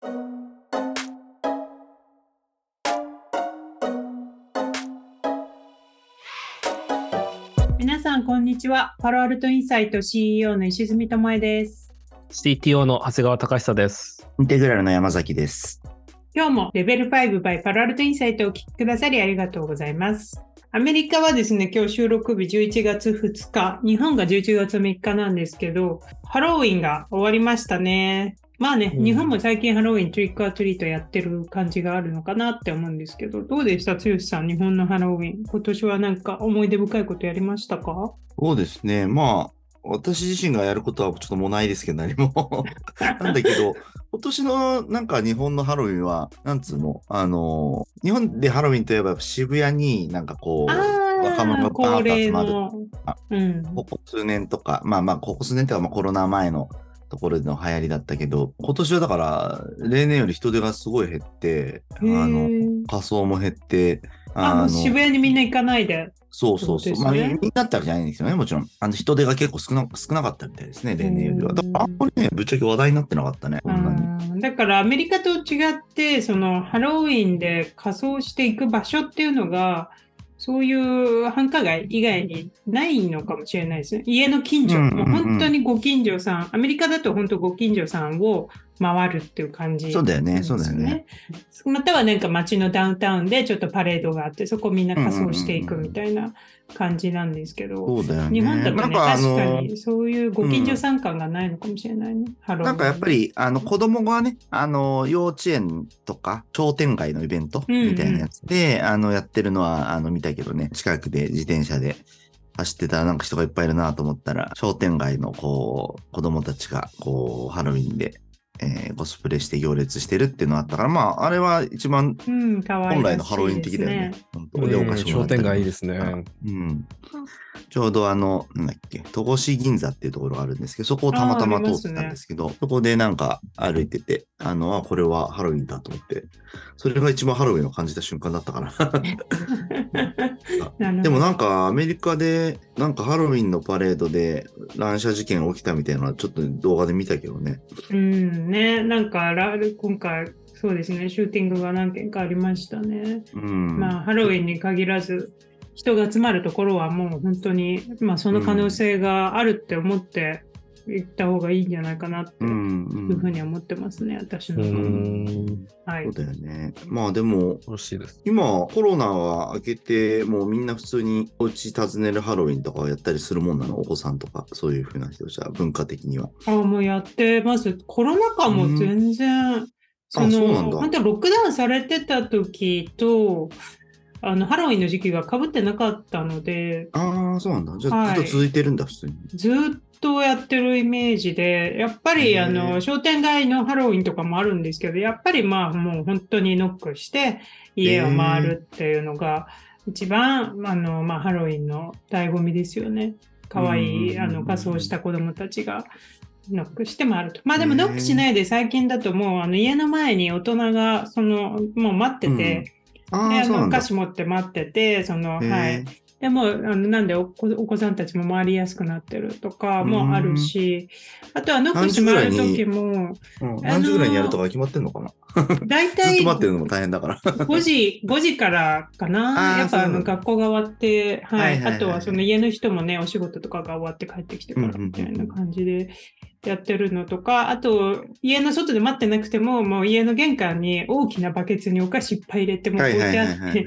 皆さん、こんにちは。パロアルトインサイト CEO の石積智恵です。CTO の長谷川隆久です。インテグラルの山崎です。今日もレベル5 by パロアルトインサイトをお聞きくださりありがとうございます。アメリカはですね、今日収録日11月2日、日本が11月3日なんですけど、ハロウィンが終わりましたね。まあね、うん日本も最近ハロウィントリックアトリートやってる感じがあるのかなって思うんですけど、どうでした？剛さん、日本のハロウィン。今年はなんか思い出深いことやりましたか？そうですね。まあ、私自身がやることはちょっともうないですけど、何も。なんだけど、今年のなんか日本のハロウィンは、なんつうの、あの、日本でハロウィンといえば渋谷になんかこう、若者がーッと例集まる。ここ数年とか、まあまあ、ここ数年というか、まあコロナ前のところでの流行りだったけど、今年はだから、例年より人手がすごい減って、あの、仮装も減って、あ、もう渋谷にみんな行かないで。そうそうそう。まあ、みんなってわけじゃないんですよね、もちろん。あの人手が結構少な少なかったみたいですね、例年よりは。うんだから、あんまりね、ぶっちゃけ話題になってなかったね、こんなに。うんだからアメリカと違って、そのハロウィンで仮装していく場所っていうのが、そういう繁華街以外にないのかもしれないですね。家の近所、もう本当にご近所さん、アメリカだと本当ご近所さんを回るっていう感じ、そうだよね。そうだよね。またはなんか街のダウンタウンでちょっとパレードがあって、そこみんな仮装していくみたいな感じなんですけど、そうだよね。日本だとね、なんかあ確かの、にそういうご近所参観がないのかもしれないね。ハロウィンなんかやっぱり、あの、子供がね、あの、幼稚園とか、商店街のイベントうんうんみたいなやつで、あの、やってるのは、あの、見たけどね、近くで自転車で走ってたらなんか人がいっぱいいるなと思ったら、商店街の、こう、子供たちが、こう、ハロウィンで、えーコスプレして行列してるっていうのがあったから、まあ、あれは一番本来のハロウィン的だよね。。本当でお菓子も商らったり店街いいですね。うん。ちょうどあの、なんだっけ、戸越銀座っていうところがあるんですけど、そこをたまたま通ってたんですけど、そこでなんか歩いてて、あの、あ、これはハロウィンだと思って、それが一番ハロウィンを感じた瞬間だったから。なでもなんかアメリカで、なんかハロウィンのパレードで乱射事件起きたみたいなのはちょっと動画で見たけどね。うん、ね、なんかラ今回、そうですね、シューティングが何件かありましたね。うん。まあ、ハロウィンに限らず、人が集まるところはもう本当に、まあ、その可能性があるって思って行った方がいいんじゃないかなってういん、うん。うふうに思ってますね、私のう方は。ん。はいそう。だよね。まあでも、恐ろしいです。今、コロナが明けて、もうみんな普通にお家訪ねるハロウィンとかをやったりするもんなの、お子さんとか、そういうふうな人じゃ、文化的には。あもうやってます。コロナ禍も全然、そあそうなんの、だ本当ロックダウンされてた時と、あの、ハロウィンの時期が被ってなかったので、ああ、そうなんだ。じゃあ、はいずっと続いてるんだ、普通に。ずっとやってるイメージで、やっぱり、あの、商店街のハロウィンとかもあるんですけど、やっぱりまあ、もう本当にノックして、家を回るっていうのが、一番、あの、まあ、ハロウィンの醍醐味ですよね。かわいい、うんあの、仮装した子供たちが。ノックして回ると。まあでもノックしないで最近だともうあの家の前に大人がそのもう待ってて、あ。のお菓子持って待ってて、その、はい。でも、あのなんでお子お子さんたちも回りやすくなってるとかもあるし、あとはノックして回る時も、うん何時ぐらいにやるとか決まってんのかな、ずっ大体と待ってるのも大変だから。5時、5時からかあな。ーやっぱあの学校が終わって、はい。はいあとはその家の人もね、お仕事とかが終わって帰ってきてからうんうんうんみたいな感じでやってるのとか、あと家の外で待ってなくても、もう家の玄関に大きなバケツにお菓子いっぱい入れても置いてあって、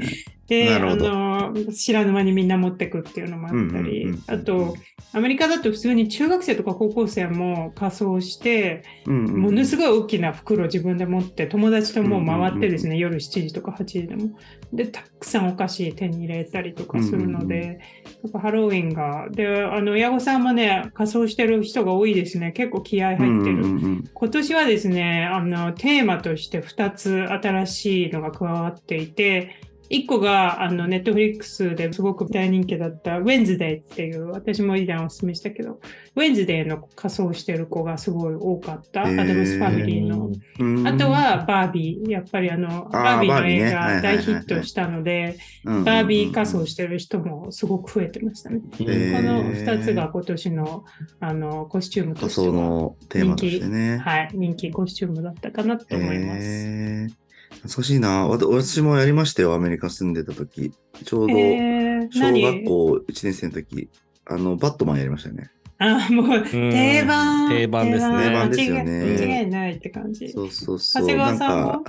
知らぬ間にみんな持ってくっていうのもあったりあと、アメリカだと普通に中学生とか高校生も仮装して、うんうんものすごい大きな袋を自分で持って友達ともう回ってですね、夜7時とか8時でも。でたくさんお菓子手に入れたりとかするので、やっぱハロウィンがであの親御さんもね仮装してる人が多いですね結構気合入ってる、うんうんうん今年はですねあのテーマとして2つ新しいのが加わっていて一個が、あの、ネットフリックスですごく大人気だった、ウェンズデーっていう、私も以前お勧めしたけど、ウェンズデーの仮装してる子がすごい多かった。アダムスファミリーの。うんあと、は、バービー。やっぱりあの、ーバービーの映画大ヒットしたので、ババービー仮装してる人もすごく増えてましたね。うんへーこの2つが今年のあのコスチュームと仮しては、想のテーマとしてね。はい、人気コスチュームだったかなと思います。えー懐かしいな。私もやりましたよ、アメリカ住んでた時。ちょうどえー、小何学校1年生の時、あの、バットマンやりましたね。あ、もう定番。定番ですね定番ですよね間違い間違いないって感じ。そうそうそう。長谷川なんさんは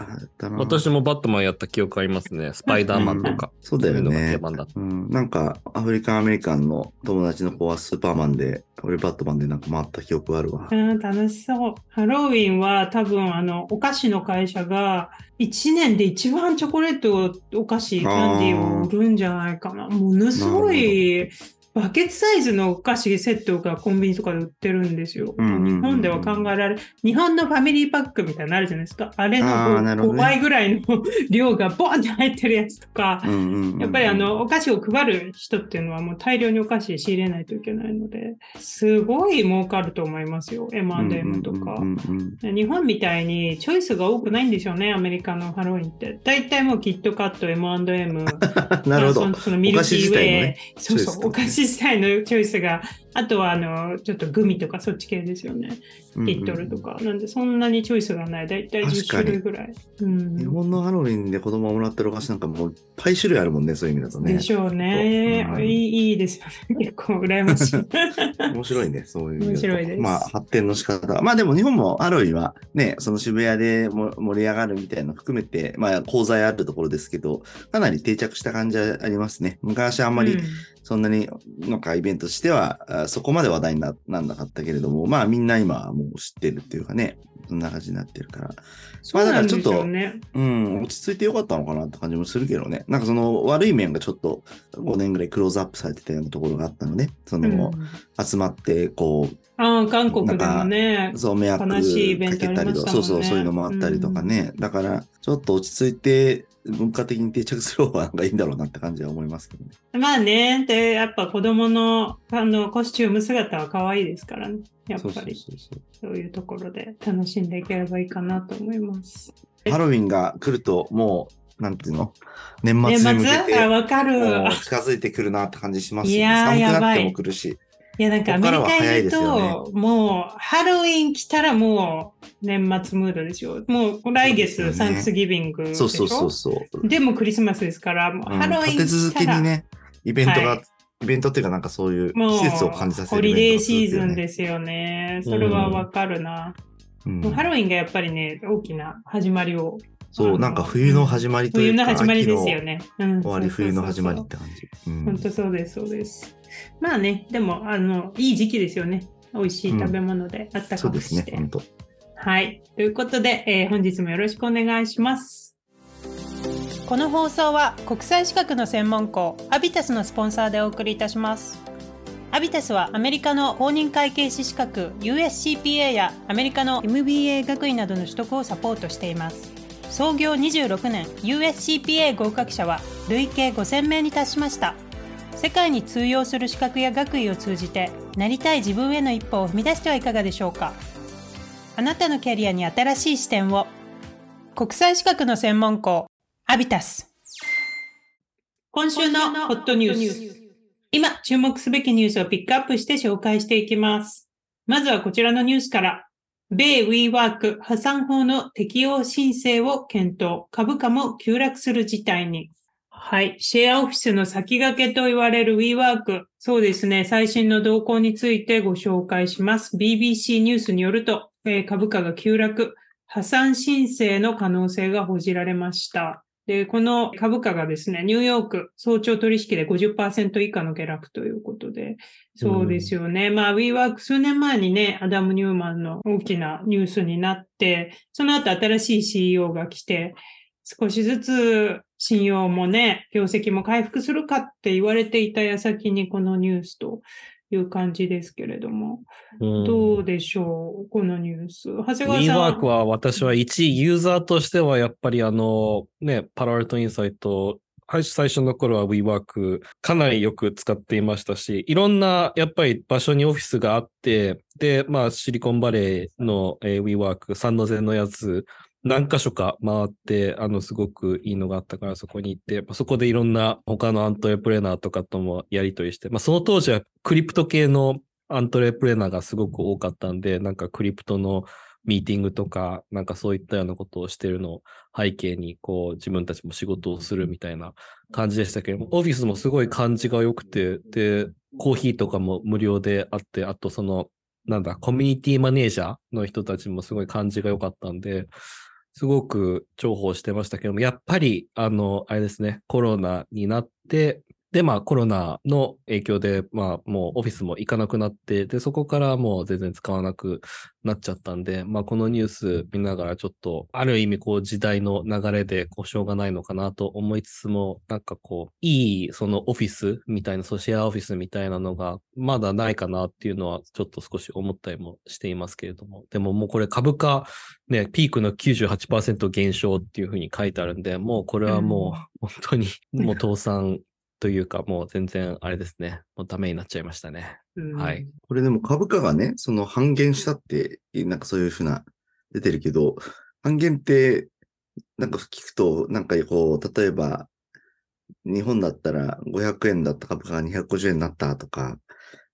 私もバットマンやった記憶ありますね。スパイダーマンとか。そうだよね定。番だった。うん、なんか、アフリカンアメリカンの友達の子はスーパーマンで、俺バットマンでなんか回った記憶があるわ。うん、楽しそう。ハロウィンは多分あのお菓子の会社が1年で一番チョコレート、お菓子、キャンディーを売るんじゃないかな。ものすごいバケツサイズのお菓子セットがコンビニとかで売ってるんですよ。うんうんうんうん日本では考えられ日本のファミリーパックみたいなのあるじゃないですか。あれのあーなるほど5ね倍ぐらいの量がボンって入ってるやつとか。うんうんうんやっぱりあ、のお菓子を配る人っていうのはもう大量にお菓子仕入れないといけないので、すごい儲かると思いますよ、M&M とかう。んうんうん日本みたいにチョイスが多くないんでしょうね、アメリカのハロウィンって。大体もうキットカット、M&M、う んなるほどまあその。ミルキーウェイ、ねそうそう、お菓子自体のチョイスが、あとはあのちょっとグミとかそっち系ですよね、リットルとか。なんでそんなにチョイスがない、大体10確かに種類ぐらい。うん日本のハロウィンで子供がもらってるお菓子なんかもういっぱい種類あるもんね、そういう意味だとねで。しょうね。うんいいいいですよね。結構羨ましい。面白いね、そういう。面白いですまあ、発展の仕方。まあでも日本もハロウィンはね、その渋谷でも盛り上がるみたいなの含めて、まあ、講座あるところですけど、かなり定着した感じはありますね。昔あんまりうんそんなになんかイベントとしては、あそこまで話題にななんなかったけれども、まあみんな今はもう知ってるっていうかね、そんな感じになってるから。そうなんですまあだからちょっとよね。うん、落ち着いてよかったのかなって感じもするけどね。なんかその悪い面がちょっと5年ぐらいクローズアップされてたようなところがあったので、その、うん集まって、こああ、韓国でもねう、。そう、迷惑かけたりとか、ねそうそう、そういうのもあったりとかね。だから、ちょっと落ち着いて、文化的に定着する方がいいんだろうなって感じは思いますけどね。まあね、で、やっぱ子供のあのコスチューム姿は可愛いですからね。やっぱりそういうところで楽しんでいければいいかなと思います。ハロウィンが来ると、もう、なんていうの？年年末に向けて、わかる。もう近づいてくるなって感じしますよね。いやー寒くなっていも来るし。いや、なんかアメリカにいるですよねと、もうハロウィン来たらもう年末ムードですよ。もう来月、ねサンクスギビングでしょそうそうそうそう。でもクリスマスですから、もううんハロウィン来たら、けにね、イベントが、はいイベントっていうかなんかそういうもう季節を感じさせホリるイベントがデーシーズンですよね。それはわかるな。うんもうハロウィンがやっぱりね、大きな始まりを。そう、なんか冬の始まりというか、冬の始まりですよね。うん、終わり、冬の始まりって感じ。本当そうです、そうです。まあね、でも、あの、いい時期ですよね。美味しい食べ物で、あったそうですね、かくして。本当。はい。ということで、えー本日もよろしくお願いします。この放送は国際資格の専門校アビタスのスポンサーでお送りいたします。アビタスはアメリカの公認会計士資格 USCPA やアメリカの MBA 学位などの取得をサポートしています。創業26年 USCPA 合格者は累計5000名に達しました。世界に通用する資格や学位を通じてなりたい自分への一歩を踏み出してはいかがでしょうか。あなたのキャリアに新しい視点を。国際資格の専門校アビタス。今週のホットニュース。今注目すべきニュースをピックアップして紹介していきます。まずはこちらのニュースから。米 WeWork 破産法の適用申請を検討。株価も急落する事態に。はい。シェアオフィスの先駆けと言われる WeWork。そうですね。最新の動向についてご紹介します。BBC ニュースによると、えー株価が急落、破産申請の可能性が報じられました。で、この株価がですね、ニューヨーク早朝取引で50%以下の下落ということで、そうですよね。まあ、WeWork 数年前にね、アダム・ニューマンの大きなニュースになって、その後新しい CEO が来て、少しずつ信用もね、業績も回復するかって言われていた矢先にこのニュースという感じですけれども、うんどうでしょう、このニュース。長谷川さん。WeWork は私は一ユーザーとしてはやっぱりあのね、パラアルトインサイト最最初の頃は WeWork かなりよく使っていましたし、いろんなやっぱり場所にオフィスがあって、で、まあシリコンバレーの、えー WeWork、サンノゼのやつ、何箇所か回って、あの、すごくいいのがあったからそこに行って、まあそこでいろんな他のアントレプレナーとかともやり取りして、まあその当時はクリプト系のアントレプレナーがすごく多かったんで、なんかクリプトのミーティングとか、なんかそういったようなことをしてるのを背景に、こう自分たちも仕事をするみたいな感じでしたけども、オフィスもすごい感じが良くて、で、コーヒーとかも無料であって、あとその、なんだ、コミュニティマネージャーの人たちもすごい感じが良かったんで、すごく重宝してましたけども、やっぱり、あの、あれですね、コロナになって、で、まあコロナの影響で、まあもうオフィスも行かなくなって、で、そこからもう全然使わなくなっちゃったんで、まあこのニュース見ながらちょっと、ある意味こう時代の流れでこうしょうがないのかなと思いつつも、なんかこう、いいそのオフィスみたいな、そうシェアオフィスみたいなのがまだないかなっていうのはちょっと少し思ったりもしていますけれども、でももうこれ株価ね、ピークの98%減少っていうふうに書いてあるんで、もうこれはもう本当にもう倒産というか、もう全然あれですね、もうダメになっちゃいましたね。うんはい。これでも株価がね、その半減したって、なんかそういうふうな出てるけど、半減って、なんか聞くと、なんかこう、例えば、日本だったら500円だった株価が250円になったとか、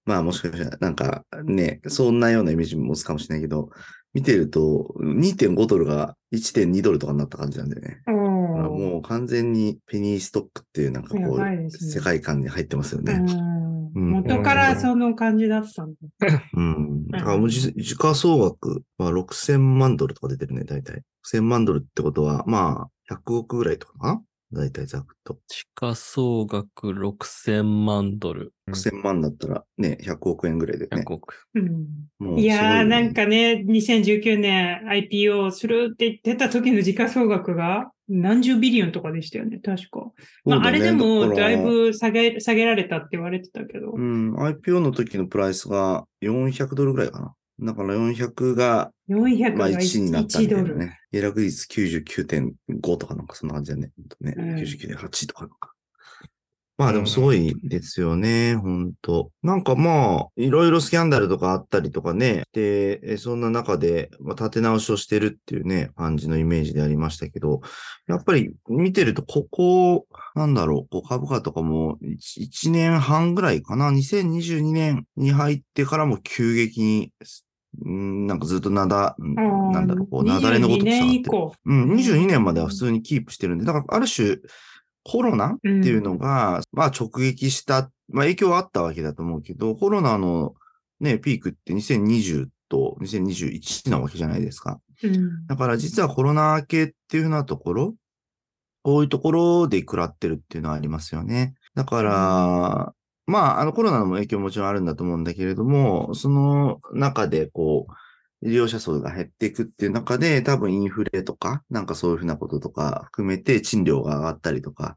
まあもしかしたらなんかね、そんなようなイメージも持つかもしれないけど、見てると2.5ドルが1.2ドルとかになった感じなんだよね。おーだからもう完全にペニーストックっていうなんかこやう、ね世界観に入ってますよね。うんうん元からその感じだったんだ。うん。だからも時価総額は6000万ドルとか出てるね、大体。6000万ドルってことは、まあ、100億ぐらいとかかな大体ざくっと。地価総額6000万ドル。6000万だったらね、100億円ぐらいでね。100億。うんもういやー、なんかね、2019年 IPO するって言ってた時の時価総額が何十ビリオンとかでしたよね、確か。まあ、あれでもだい、ぶ下げ下げられたって言われてたけどうん、IPO の時のプライスが400ドルぐらいかな。だから400が、400まあが1になったみ1。たいなね。下落率99.5とかなんかそんな感じだね。ねうん99.8とかなんか。まあでもすごいですよね、ほんと。なんかまあ、いろいろスキャンダルとかあったりとかね。で、えそんな中で、まあ、立て直しをしてるっていうね、感じのイメージでありましたけど、やっぱり見てると、ここ、なんだろう、こう株価とかも 1, 年半ぐらいかな？2022年に入ってからも急激に、うんなんかずっとなだ、なんだろう、こう、なだれのごとく下が22って。うん、22年までは普通にキープしてるんで、だからある種、コロナっていうのが、まあ直撃した、まあ影響はあったわけだと思うけど、コロナのね、ピークって2020と2021なわけじゃないですか。うんだから実はコロナ明けっていうふうなところ、こういうところで食らってるっていうのはありますよね。だから、まあ、あのコロナの影響ももちろんあるんだと思うんだけれども、その中でこう、医療者数が減っていくっていう中で、多分インフレとか、なんかそういうふうなこととか含めて賃料が上がったりとか、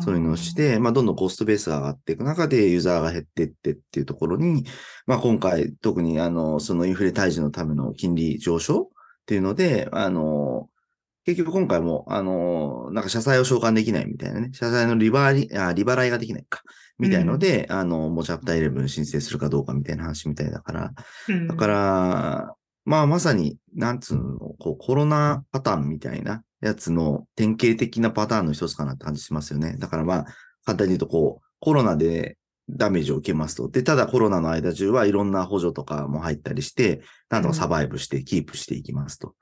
そういうのをし、て、まあ、どんどんコストベースが上がっていく中で、ユーザーが減っていってっていうところに、まあ、今回、特に、あの、そのインフレ退治のための金利上昇っていうので、あの、結局今回も、あの、なんか社債を償還できないみたいなね、社債のリバリ、あリバライができないか、みたいので、あの、もうチャプター11申請するかどうかみたいな話みたいだから、うんだから、まあまさに、なんつうの、こうコロナパターンみたいなやつの典型的なパターンの一つかなって感じしますよね。だからまあ、簡単に言うとこう、コロナでダメージを受けますと。で、ただコロナの間中はいろんな補助とかも入ったりして、なんとかサバイブしてキープしていきますと。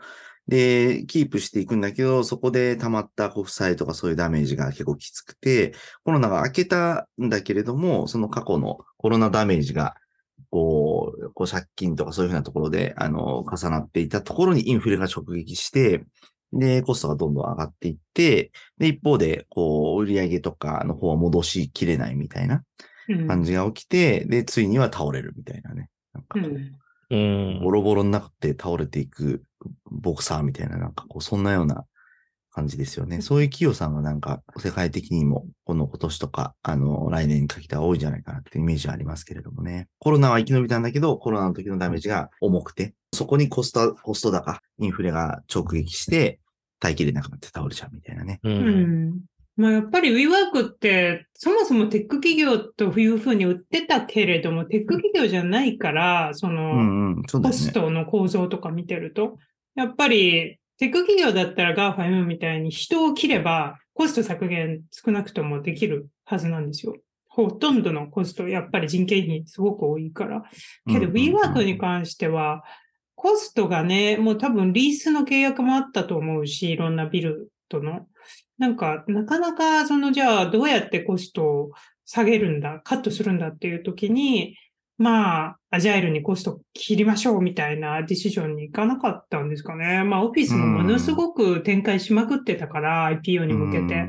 で、キープしていくんだけど、そこで溜まった国債とかそういうダメージが結構きつくて、コロナが明けたんだけれども、その過去のコロナダメージがこう、こう借金とかそういうふうなところで、あの、重なっていたところにインフレが直撃して、で、コストがどんどん上がっていって、で、一方で、こう、売上とかの方は戻しきれないみたいなうん。感じが起きて、で、ついには倒れるみたいなね。なんか。こう、うんうんボロボロになって倒れていくボクサーみたいな、なんかこう、そんなような感じですよね。そういう企業さんがなんか、世界的にも、この今年とか、あの、来年にかけては多いんじゃないかなってイメージはありますけれどもね。コロナは生き延びたんだけど、コロナの時のダメージが重くて、そこにコスト、コスト高、インフレが直撃して、耐えきれなくなって倒れちゃうみたいなね。う。うんんまあやっぱり WeWork ってそもそもテック企業というふうに売ってたけれども、テック企業じゃないから、その、うんうん、そうですね。コストの構造とか見てると、やっぱりテック企業だったら GAFAM みたいに人を切ればコスト削減少なくともできるはずなんですよ。ほとんどのコスト、やっぱり人件費すごく多いから。けど WeWork に関しては、コストがね、もう多分リースの契約もあったと思うし、いろんなビルとの。なんか、なかなか、その、じゃあ、どうやってコストを下げるんだ、カットするんだっていう時に、まあ、アジャイルにコスト切りましょうみたいなディシジョンに行かなかったんですかね。まあ、オフィスもものすごく展開しまくってたから、IPO に向けて。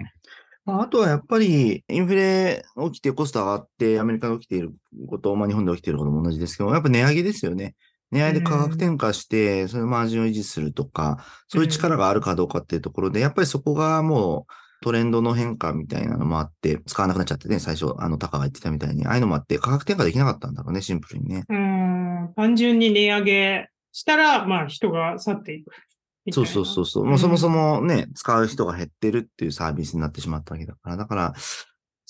あとはやっぱり、インフレ起きてコスト上がって、アメリカで起きていること、まあ日本で起きていることも同じですけど、やっぱ値上げですよね。値上げで価格転嫁して、そのマージンを維持するとか、そういう力があるかどうかっていうところで、やっぱりそこがもうトレンドの変化みたいなのもあって、使わなくなっちゃってね、最初、あの、タカが言ってたみたいに、ああいうのもあって、価格転嫁できなかったんだろうね、シンプルにね。うん、単純に値上げしたら、まあ、人が去っていくそいうな。そうそうそう。もうそもそもね、使う人が減ってるっていうサービスになってしまったわけだから。だから、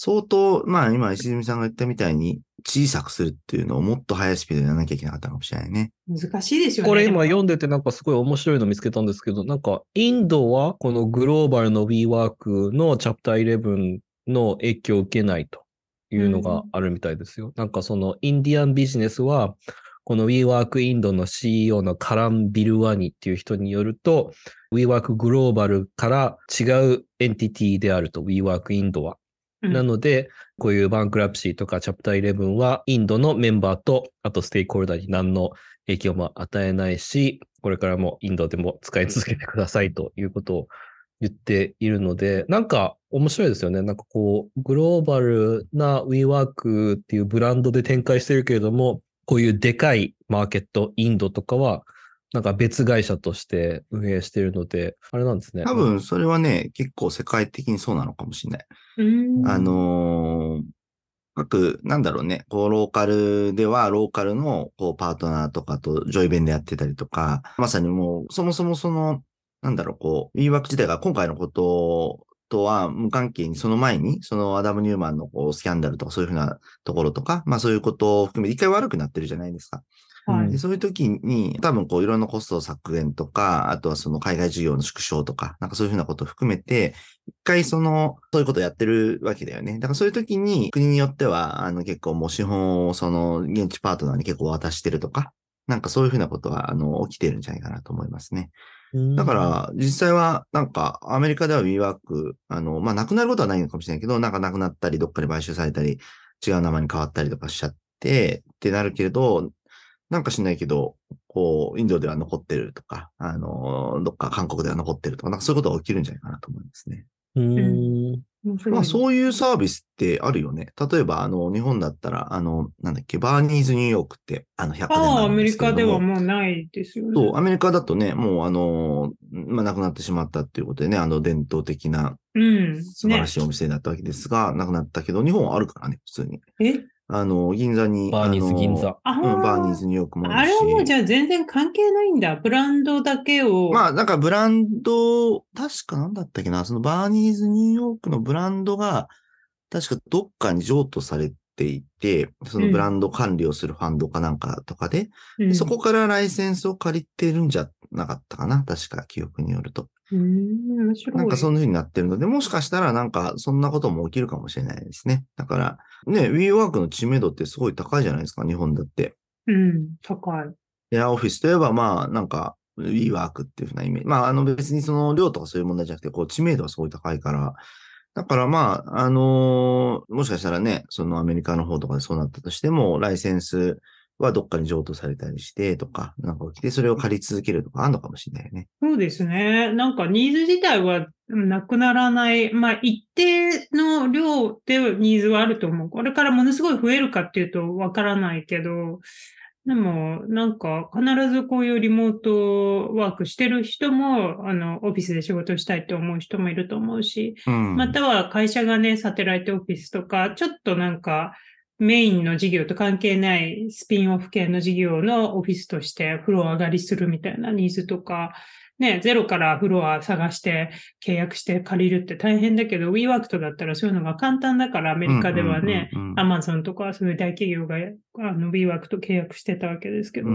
相当、まあ今、石積さんが言ったみたいに、小さくするっていうのをもっと速いスピードでやらなきゃいけなかったかもしれないね。難しいですよね。これ今読んでてなんかすごい面白いの見つけたんですけど、なんかインドはこのグローバルの WeWork のチャプター11の影響を受けないというのがあるみたいですよ。なんかそのインディアンビジネスは、この WeWork インドの CEO のカラン・ビルワニっていう人によると、WeWork グローバルから違うエンティティであると、WeWork インドは。なので、こういうバンクラプシーとかチャプター11は、インドのメンバーと、あとステークホルダーに何の影響も与えないし、これからもインドでも使い続けてくださいということを言っているので、なんか面白いですよね。なんかこう、グローバルな WeWork っていうブランドで展開してるけれども、こういうでかいマーケット、インドとかは、なんか別会社として運営しているので、あれなんですね。多分、それはね、結構世界的にそうなのかもしれない。うんあのー各、なんだろうね、こう、ローカルでは、ローカルの、こう、パートナーとかとジョイベンでやってたりとか、まさにもう、そもそもその、なんだろう、こう、WeWork 自体が今回のこととは無関係に、その前に、そのアダム・ニューマンのこうスキャンダルとかそういうふうなところとか、まあそういうことを含めて、一回悪くなってるじゃないですか。はいでそういう時に、多分こういろんなコスト削減とか、あとはその海外事業の縮小とか、なんかそういうふうなことを含めて、一回その、そういうことをやってるわけだよね。だからそういう時に国によっては、あの結構もう資本をその現地パートナーに結構渡してるとか、なんかそういうふうなことは、あの、起きてるんじゃないかなと思いますね。うんだか、ら、実際は、なんか、アメリカでは WeWork、あの、まあ、なくなることはないのかもしれないけど、なんかなくなったり、どっかで買収されたり、違う名前に変わったりとかしちゃって、ってなるけれど、なんかしないけど、こう、インドでは残ってるとか、あの、どっか韓国では残ってるとか、なんかそういうことが起きるんじゃないかなと思いますね。うん。まあ、うそういうサービスってあるよね。例えば、あの、日本だったら、あの、なんだっけ、バーニーズニューヨークって、あの、百貨店がああ、アメリカではもうないですよね。そう、アメリカだとね、もうあの、まあ、亡くなってしまったっていうことでね、あの伝統的なうん。素晴らしいお店だったわけですが、亡くなったけど、日本はあるからね、普通に。ね。え？あの、銀座に。バーニーズ銀座。あうん、バーニーズズニューヨークもあるし。あれはもうじゃあ全然関係ないんだ。ブランドだけを。まあ、なんかブランド、確かなんだったっけな、そのバーニーズニューヨークのブランドが、確かどっかに譲渡されていて、そのブランド管理をするファンドかなんかとかで、うんそこからライセンスを借りてるんじゃなかったかな、確か記憶によると。うん、面白い。なんかそんな風になってるので、もしかしたらなんかそんなことも起きるかもしれないですね。だから、ね、WeWork の知名度ってすごい高いじゃないですか、日本だって。うん、高い。エアオフィスといえば、まあ、なんか、WeWork っていうふうなイメージ。まあ、あの別にその量とかそういう問題じゃなくて、こう知名度はすごい高いから、だからまあ、あのーもしかしたらね、そのアメリカの方とかでそうなったとしても、ライセンスはどっかに譲渡されたりしてとか、なんか起きて、それを借り続けるとかあるのかもしれないよね。そうですね。なんかニーズ自体はなくならない。まあ一定の量でニーズはあると思う。これからものすごい増えるかっていうとわからないけど、でもなんか必ずこういうリモートワークしてる人も、あの、オフィスで仕事したいと思う人もいると思うし、うん。または会社がね、サテライトオフィスとか、ちょっとなんかメインの事業と関係ないスピンオフ系の事業のオフィスとしてフロア上がりするみたいなニーズとか、ね、ゼロからフロア探して契約して借りるって大変だけど、WeWork とだったらそういうのが簡単だから、アメリカではね、うんうんうんうんアマゾンとかそういう大企業があの WeWork と契約してたわけですけど、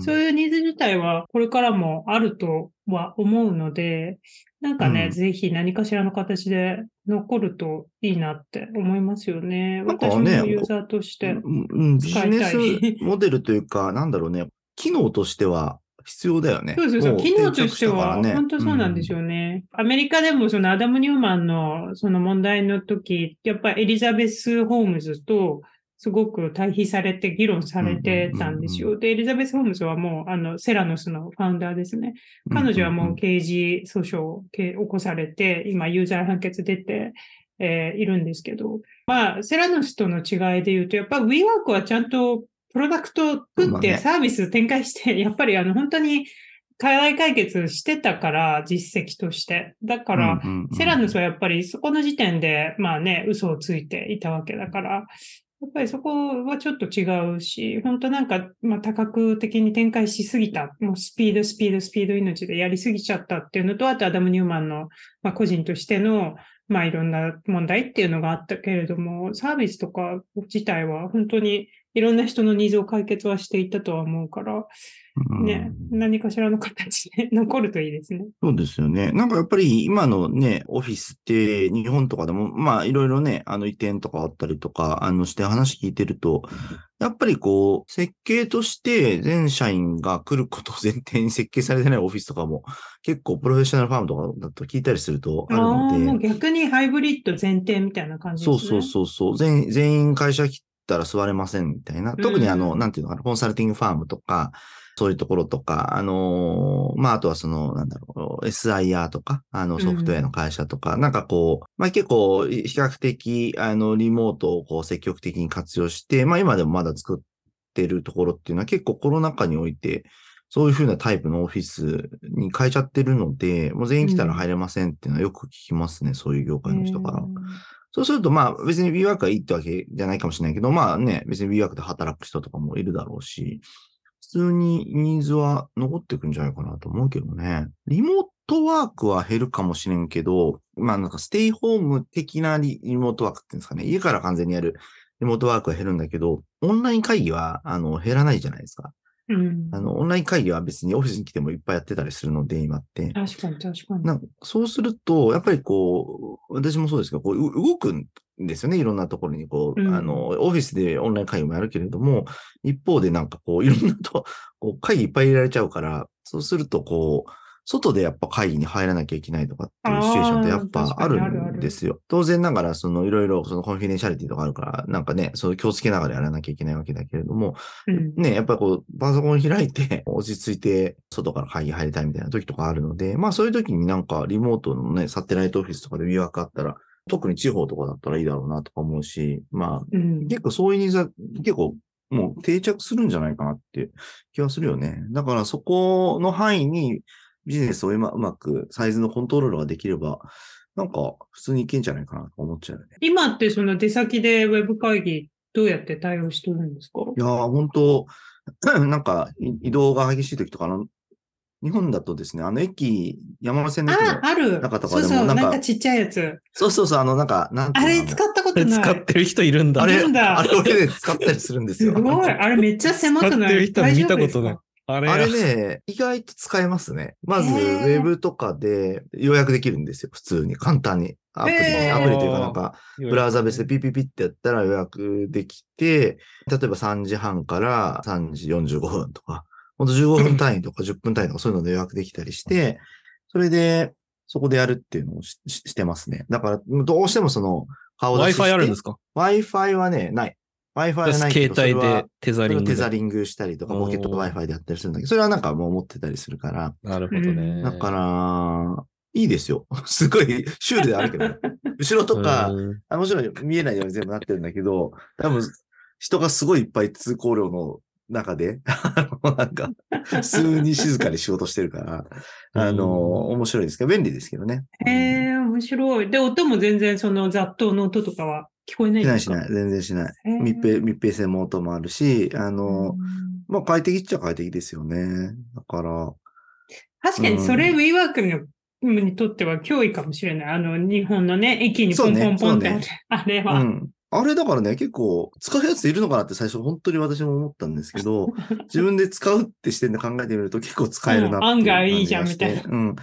そういうニーズ自体はこれからもあるとは思うので、なんかね、うん。ぜひ何かしらの形で残るといいなって思いますよね。私もなんかねユーザーとして。うんうんビジネ使いたい。スモデルというか、なんだろうね、機能としては必要だよね。そうそうそう、も機能としては、ね本当そうなんですよね。アメリカでもそのアダム・ニューマンのその問題の時、やっぱりエリザベス・ホームズとすごく対比されて議論されてたんですうんよ。で、エリザベス・ホームズはもうあのセラノスのファウンダーですね。彼女はもう刑事訴訟を起こされて、今有罪判決出て、えーいるんですけど、まあ、セラノスとの違いで言うと、やっぱ WeWork はちゃんとプロダクトを作ってサービス展開して、やっぱりあの本当に課題解決してたから、実績として。だから、セラノスはやっぱりそこの時点で、まあね、嘘をついていたわけだから、やっぱりそこはちょっと違うし、本当なんか、まあ多角的に展開しすぎた。もうスピード、スピード、スピード命でやりすぎちゃったっていうのと、あとアダム・ニューマンの、まあ、個人としての、まあいろんな問題っていうのがあったけれども、サービスとか自体は本当にいろんな人のニーズを解決はしていったとは思うから、ね、何かしらの形で 残るといいですね。そうですよね。なんかやっぱり今のね、オフィスって日本とかでも、まあいろいろね、あの移転とかあったりとか、あのして話聞いてると、やっぱりこう、設計として全社員が来ることを前提に設計されてないオフィスとかも結構プロフェッショナルファームとかだと聞いたりするとあるああー、もうので、逆にハイブリッド前提みたいな感じですね。そうそうそうそう、全全員会社来たら座れませんみたいな。特にあの、うんなんていうのかな、コンサルティングファームとか、そういうところとか、あのーまあ、あとはその、なんだろう、SIR とか、あの、ソフトウェアの会社とか、なんかこう、まあ、結構、比較的、あの、リモートをこう、積極的に活用して、まあ、今でもまだ作ってるところっていうのは結構コロナ禍において、そういうふうなタイプのオフィスに変えちゃってるので、もう全員来たら入れませんっていうのはよく聞きますね、そういう業界の人から。そうすると、まあ別に WeWork がいいってわけじゃないかもしれないけど、まあね、別に WeWork で働く人とかもいるだろうし、普通にニーズは残ってくんじゃないかなと思うけどね。リモートワークは減るかもしれんけど、まあなんかステイホーム的なリリモートワークっていうんですかね。家から完全にやるリモートワークは減るんだけど、オンライン会議は、あの、減らないじゃないですか。うん、あの、オンライン会議は別にオフィスに来てもいっぱいやってたりするので、今って。確かに確かに。なんかそうすると、やっぱりこう、私もそうですけど、こうう動くんですよね。いろんなところに、こう、うんあの、オフィスでオンライン会議もやるけれども、一方でなんかこう、いろんなと、こう、会議いっぱい入れられちゃうから、そうするとこう、外でやっぱ会議に入らなきゃいけないとかっていうシチュエーションってやっぱあるんですよ。当然ながら、そのいろいろそのコンフィデンシャリティとかあるから、なんかね、そういう気をつけながらやらなきゃいけないわけだけれども、うんね、やっぱりこう、パソコン開いて、落ち着いて、外から会議入りたいみたいな時とかあるので、まあそういう時になんかリモートのね、サテライトオフィスとかで WeWork あったら、特に地方とかだったらいいだろうなとか思うし、まあうん結構そういうニーズは結構もう定着するんじゃないかなって気はするよね。だからそこの範囲にビジネスをうまうまくサイズのコントロールができれば、なんか普通にいけんじゃないかなと思っちゃうよね。今ってその出先でウェブ会議どうやって対応してるんですか？いやー、本当 なんかい移動が激しい時とかの、日本だとですね、あの駅、山手線の駅のあ、ある。中とかそうそう、でもなんかなんかちっちゃいやつ。そうそうそう、あの、なんか、なんてあいうのれ使ったことない。使ってる人いるんだ。あれ、いるんだあれ俺ね、使ったりするんですよ。すごい。あれめっちゃ狭くない？使ってる人見たことない。あれあれね、意外と使えますね。まず、ウェブとかで予約できるんですよ、普通に。簡単に。アプリアプリというかなんか、ブラウザ別でピッピッピッってやったら予約できて、例えば3時半から3時45分とか、ほんと15分単位とか10分単位とかそういうので予約できたりして、それで、そこでやるっていうのをしししてますね。だから、どうしてもその、顔出しして Wi-Fi あるんですか？Wi-Fi はね、ない。Wi-Fi はないけ携ど、それ帯はでテザリングテザリングしたりとか、ポケット Wi-Fi でやったりするんだけど、それはなんかもう持ってたりするから、なるほどね。だから、いいですよ。すごい、シュールであるけど、後ろとか、うんあもちろん見えないように全部なってるんだけど、多分、人がすごいいっぱい通行量の中で、あ のなんか、普通に静かに仕事してるから、あの、面白いですけど、便利ですけどね。へえ、面白い。で、音も全然その雑踏の音とかは聞こえないしないしない、全然しない。密閉、密閉性も音もあるし、あの、うんまあ快適っちゃ快適ですよね。だから、確かにそれ、う WeWork のにとっては脅威かもしれない。あの、日本のね、駅にポンポンポンってある、そうねあれは。うん。あれだからね、結構使うやついるのかなって最初本当に私も思ったんですけど、自分で使うって視点で考えてみると結構使えるなって案外いいじゃんみたいうん。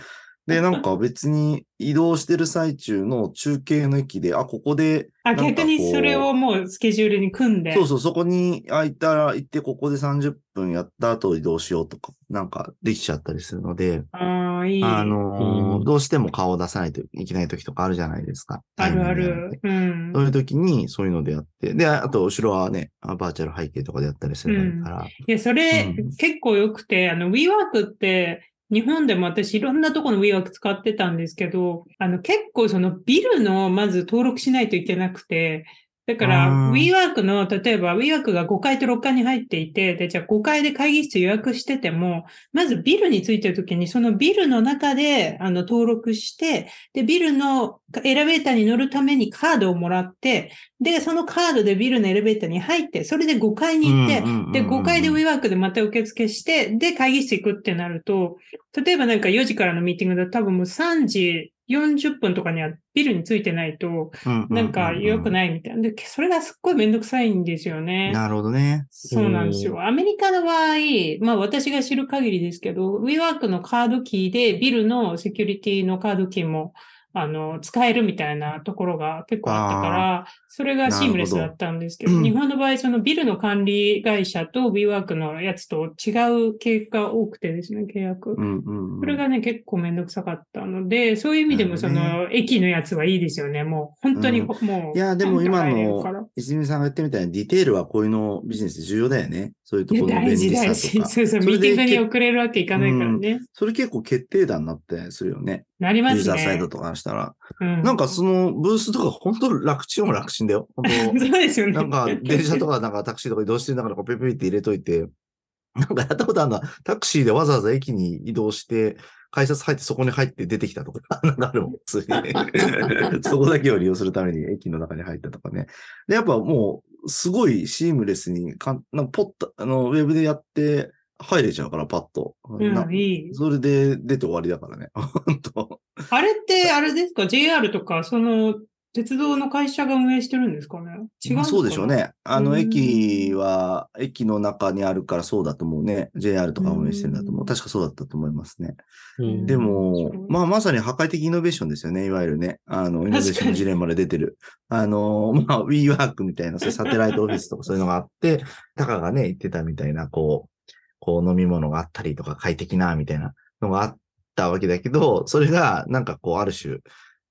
で、なんか別に移動してる最中の中継の駅で、あ、ここで、あ、なんかこう逆にそれをもうスケジュールに組んで。そうそう、そこに空いたら行って、ここで30分やった後移動しようとか、なんかできちゃったりするので、ああ、いい。あのーうんどうしても顔を出さないといけない時とかあるじゃないですか。あるあ。るうんそういう時にそういうのでやって、で、あと後ろはね、あバーチャル背景とかでやったりすればいいから。いや、それ、うん結構良くて、あの、WeWork って、日本でも私いろんなところの WeWork 使ってたんですけど、あの、結構そのビルのまず登録しないといけなくて、だから、WeWork の、例えば WeWork が5階と6階に入っていて、で、じゃあ5階で会議室予約してても、まずビルについてるときに、そのビルの中で、あの、登録して、で、ビルのエレベーターに乗るためにカードをもらって、で、そのカードでビルのエレベーターに入って、それで5階に行って、で、5階で WeWork でまた受付して、で、会議室行くってなると、例えばなんか4時からのミーティングだと多分もう3時40分とかにはビルについてないと、なんか良くい。ないみたいな。で、それがすっごいめんどくさいんですよね。なるほどね。そうなんですよ。アメリカの場合、まあ私が知る限りですけど、WeWork のカードキーでビルのセキュリティのカードキーもあの使えるみたいなところが結構あったから、それがシームレスだったんですけど、ど日本の場合、そのビルの管理会社と WeWork のやつと違う契約が多くてですね、契約。うんうんうん。それがね、結構めんどくさかったので、そういう意味でも、その、駅のやつはいいですよね。もう、本当にうんほ、もう。いや、でも今の、泉さんが言ってみたいにディテールはこういうのビジネス重要だよね。そういうところの便利。さとか。そうそう、ミーティングにけ遅れるわけいかないからね。それ結構決定打になったりするよね。なりますユーザーサイねド。とかしたら。うんなんかそのブースとか本当楽ちんも楽ちんだよ。本 そうですよね。当なんか電車とかなんかタクシーとか移動してる中でこうペペペって入れといて、なんかやったことあるのはタクシーでわざわざ駅に移動して、改札入ってそこに入って出てきたとか、なんかあるもん。普通に そこだけを利用するために駅の中に入ったとかね。で、やっぱもう、すごいシームレスにかん、なんかポッと、あの、ウェブでやって入れちゃうから、パッと。なうん、いい。それで出て終わりだからね。あれって、あれですか ?JR とか、その、鉄道の会社が運営してるんですかね？違うのかな？そうでしょう。ね。あの、うん駅は、駅の中にあるからそうだと思うね。JR とか運営してるんだと思う。確かそうだったと思いますね。うんでそもう、まあ、まさに破壊的イノベーションですよね。いわゆるね。あの、イノベーションの事例まで出てる。あの、まあ、WeWork みたいな、そういうサテライトオフィスとかそういうのがあって、タカがね、言ってたみたいな、こう、こう飲み物があったりとか快適な、みたいなのがあったわけだけど、それが、なんかこう、ある種、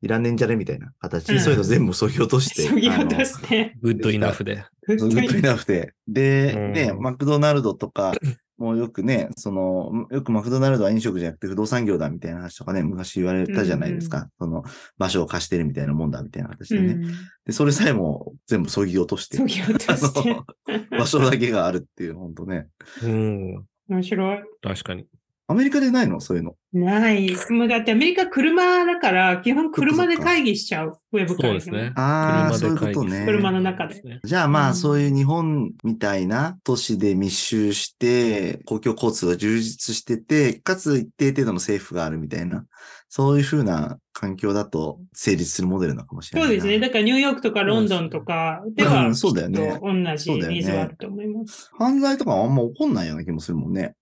いらねえんじゃねみたいな形で、うんそういうの全部削ぎ落として。そぎ落として。グッドイナフで。グッドイナフで。で、うんね、マクドナルドとか、もうよくね、その、よくマクドナルドは飲食じゃなくて不動産業だみたいな話とかね、昔言われたじゃないですか。その、場所を貸してるみたいなもんだみたいな形でね。うん。で、それさえも全部削ぎ落としてそ、ぎ落として。あの場所だけがあるっていう、本当ね。うん。面白い。確かに。アメリカでないの？そういうの。ない。もうだってアメリカ車だから、基本車で会議しちゃう。ウェブ会議。そうですね。ああ、そういうことね。車の中でじゃあまあ、うんそういう日本みたいな都市で密集して、公共交通が充実してて、かつ一定程度の政府があるみたいな、そういうふうな環境だと成立するモデルなのかもしれないな。そうですね。だからニューヨークとかロンドンとかでうは、んそうだよねきっと同じそうだよねニーズがあると思います。犯罪とかはあんま起こんないような気もするもんね。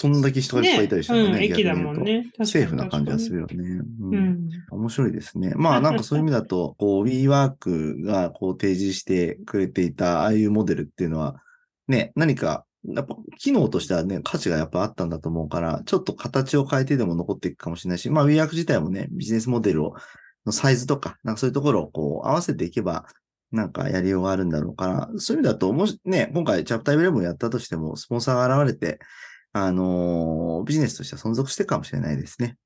そんだけ人がいっぱいいたりしたらね。うん、駅だもんね。セーフな感じはする。るよね。ううんん。面白いですね。まあ なんかそういう意味だと、こう WeWork がこう提示してくれていたああいうモデルっていうのは、ね、何か、やっぱ機能としてはね、価値がやっぱあったんだと思うから、ちょっと形を変えてでも残っていくかもしれないし、まあ WeWork 自体もね、ビジネスモデルを、のサイズとか、なんかそういうところをこう合わせていけば、なんかやりようがあるんだろうから、そういう意味だと、もしね、今回チャプター11やったとしても、スポンサーが現れて、あのービジネスとしては存続していくかもしれないですね。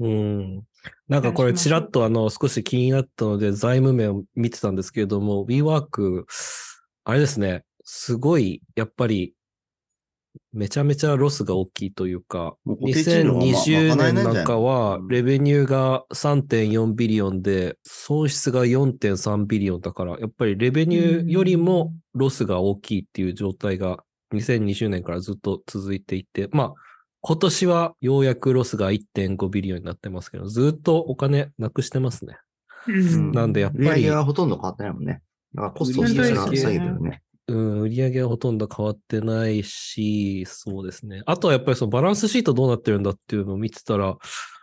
うん。なんかこれちらっとあの少し気になったので財務面を見てたんですけれども、WeWork、あれですね、すごいやっぱりめちゃめちゃロスが大きいというか、もう固定賃料がま2020賄えないんじゃない年なんかはうん revenue が3.4 billion で損失が4.3 billion だから、やっぱり revenue よりもロスが大きいっていう状態が2020年からずっと続いていて、まあ今年はようやくロスが1.5ビリオンになってますけど、ずっとお金なくしてますね。うんなんでやっぱり売り上げはほとんど変わってないもんね。だからコストを下げてるよね。うん、売り上げはほとんど変わってないし、そうですね。あとはやっぱりそのバランスシートどうなってるんだっていうのを見てたら、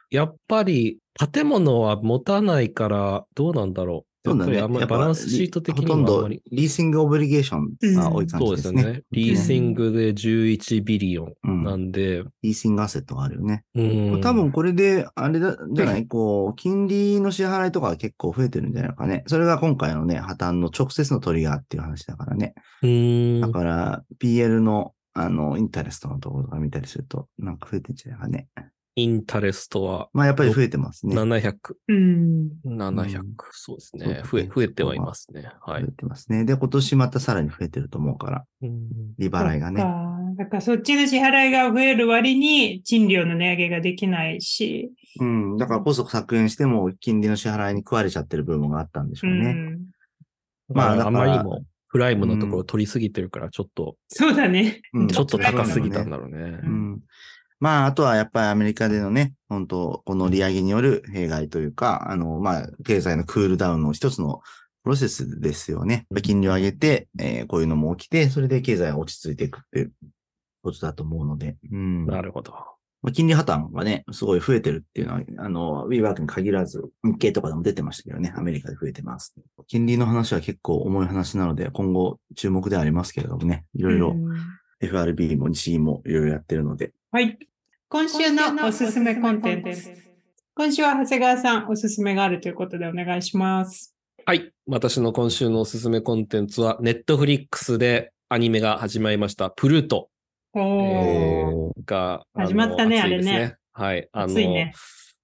やっぱり建物は持たないからどうなんだろう。やっぱりあんまりバランスシート的にほとんど。リleasing obligation が多い感そうじですすね。でよね。 leasing で11 billion うんなんで、 leasing asset があるよね。うん。多分これで、あれだ、じゃない？こう、金利の支払いとかは結構増えてるんじゃないのかね。それが今回のね、破綻の直接のトリガーっていう話だからね。うん、だから、PL の、あの、 interest のところとか見たりすると、なんか増えてんじゃないかね。 interest はまあ、やっぱり増えてますね。700、うん。700、うんそうですね。ね増え、増えてはいますね。はい増え。てますね。で、今年またさらに増えてると思うから、うん利払いがね。そっかだからそっちの支払いが増える割に賃料の値上げができないし。うん。だからこそ削減しても、金利の支払いに食われちゃってる部分があったんでしょうね。ん。まあだからまあ、あまりにもプライムのところ取りすぎてるから、ちょっと、そうだね。うんちょっと高すぎたんだろうねう。うん。まあ、あとはやっぱりアメリカでのね、本当この利上げによる弊害というか、あの、まあ、経済のクールダウンの一つのプロセスですよね。金利を上げて、えーこういうのも起きて、それで経済が落ち着いていくっていうことだと思うので、うん。なるほど。まあ、金利破綻がね、すごい増えてるっていうのは、あの、WeWork に限らず、日経とかでも出てましたけどね、アメリカで増えてます。金利の話は結構重い話なので、今後注目ではありますけれどもね、いろいろうん FRB も日銀もいろいろやってるので、はい。今週のおすすめコンテンツ。今週は長谷川さんおすすめがあるということでお願いします。はい。私の今週のおすすめコンテンツは、ネットフリックスでアニメが始まりました、プルートおえー。が、始まったね熱いですあれね。はい。あの、ね。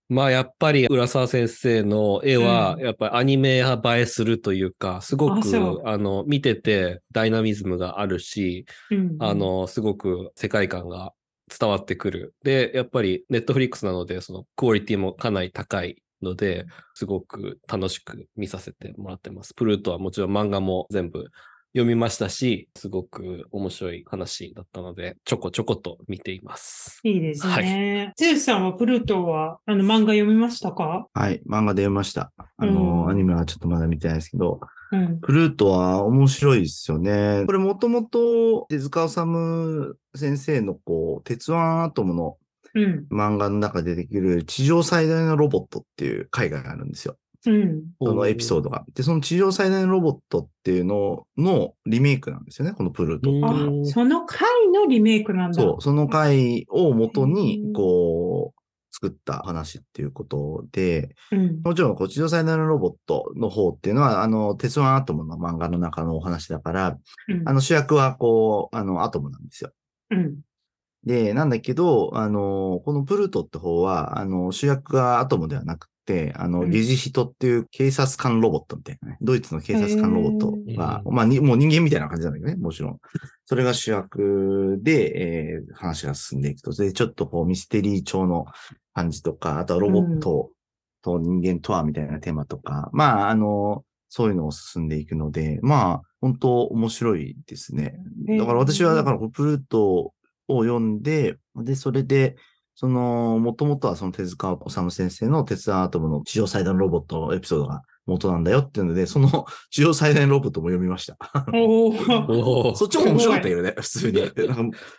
まあやっぱり浦沢先生の絵はうんやっぱりアニメ映えするというか、すごくうあの見ててダイナミズムがあるし、うんあ、のすごく世界観が伝わってくる。で、やっぱりネットフリックスなのでそのクオリティもかなり高いので、すごく楽しく見させてもらってます。プルートはもちろん漫画も全部読みましたし、すごく面白い話だったので、ちょこちょこと見ています。いいですね。ゼウスさんはプルートはあの漫画読みましたか？はい、漫画で読みました。あの、うんアニメはちょっとまだ見てないですけど、うん。プルートは面白いですよね。これもともと手塚治虫先生のこう、鉄腕アトムのうん。漫画の中で出てくる地上最大のロボットっていう海外があるんですよ。うん。そのエピソード。ドが。で、その地上最大のロボットっていうののリメイクなんですよね、このプルート。うんあ、その回のリメイクなんだ。そう、その回を元うにん、こう、作った話っていうことで、うん。もちろん、こう、地上最大のロボットの方っていうのは、あの、鉄腕アトムの漫画の中のお話だから、うんあの、主役は、こう、あの、アトムなんですよ。うん。で、なんだけど、あの、このプルートって方は、あの、主役がアトムではなくて、あの、うんゲジヒトっていう警察官ロボットみたいなね。ドイツの警察官ロボットが、まあに、もう人間みたいな感じなんだけどね、もちろん。それが主役で、えー話が進んでいくと。で、ちょっとこう、ミステリー調の感じとか、あとはロボットと人間とはみたいなテーマとか、まあ、あの、そういうのを進んでいくので、まあ、本当面白いですね。だから私は、だから、プルートを読んで、で、それで、その、もともとはその手塚治虫先生の鉄腕アトムの地上最大のロボットのエピソードが元なんだよっていうので、その 地上最大のロボットも読みました。そっちも面白かったけどね、普通に。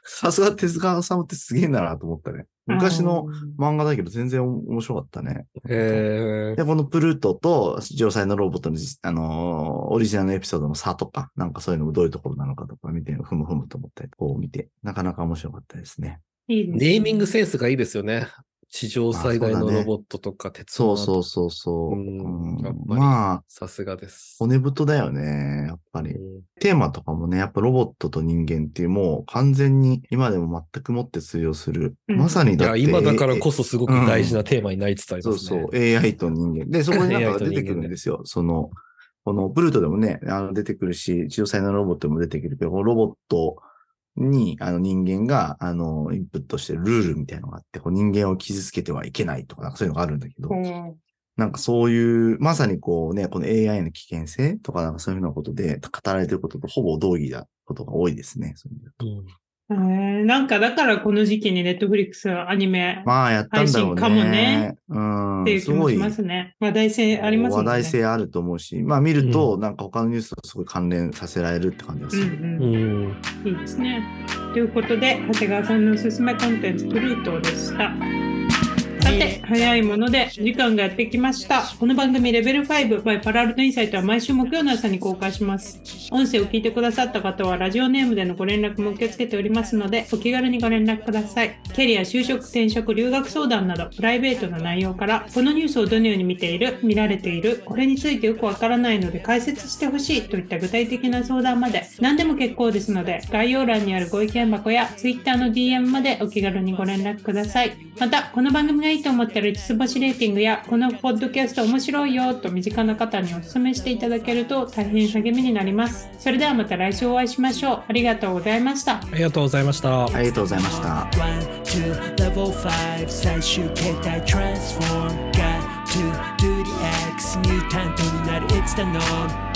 さすが手塚治虫ってすげえんだなと思ったね。昔の漫画だけど全然面白かったね。へーで、このプルートと地上最大のロボットのじ、あのーオリジナルのエピソードの差とか、なんかそういうのもどういうところなのかとか見て、ふむふむと思ったり、こう見て、なかなか面白かったですね。いいですねネーミングセンスがいいですよね。地上最大のロボットとか鉄そうのそうそうそう。うんまあ、さすがです。骨太だよね、やっぱり。うんテーマとかもね、やっぱロボットと人間っていうもう完全に今でも全くもって通用する。うんまさにだって。今だからえこそすごく大事なテーマになりつつありそうますね。そう、AI と人間。で、そこになんか 出てくるんですよ。その、このブルートでもね、あの出てくるし、地上最大のロボットも出てくるけど、ロボットにあの人間があのインプットしてるルールみたいなのがあって、こう人間を傷つけてはいけないとか、なんかそういうのがあるんだけど、うんなんかそういう、まさにこうね、この AI の危険性とかなんかそういうふうなことで語られてることとほぼ同義なことが多いですね。そういう意味だとうんえーなんかだからこの時期にネットフリックスアニメまあ、やったんだろうね。配信かもねうん。っていう気もしますね。話題性ありますね。話題性あると思うし、まあ見ると、なんか他のニュースとすごい関連させられるって感じがする。うんうんうん。いいですね。ということで、長谷川さんのおすすめコンテンツ、プルートでした。さて、早いもので時間がやってきました。この番組、レベル5 by パラアルトインサイトは毎週木曜の朝に公開します。音声を聞いてくださった方は、ラジオネームでのご連絡も受け付けておりますので、お気軽にご連絡ください。キャリア、就職、転職、留学相談など、プライベートな内容から、このニュースをどのように見ている、見られている、これについてよくわからないので解説してほしいといった具体的な相談まで、何でも結構ですので、概要欄にあるご意見箱や Twitter の DM までお気軽にご連絡ください。また、この番組がいいと思ったら5つ星レーティングや、このポッドキャスト面白いよと身近な方にお勧めしていただけると大変励みになります。それではまた来週お会いしましょう。ありがとうございました。ありがとうございました。ありがとうございました。最終形態 transform Got to do the X ミュータントになる It's the norm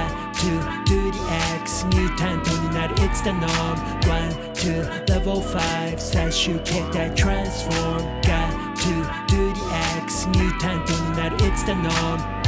X ミュータントになる It's the norm One, two, level five 最終形態 transform Got to do the X ミュータントになる It's the norm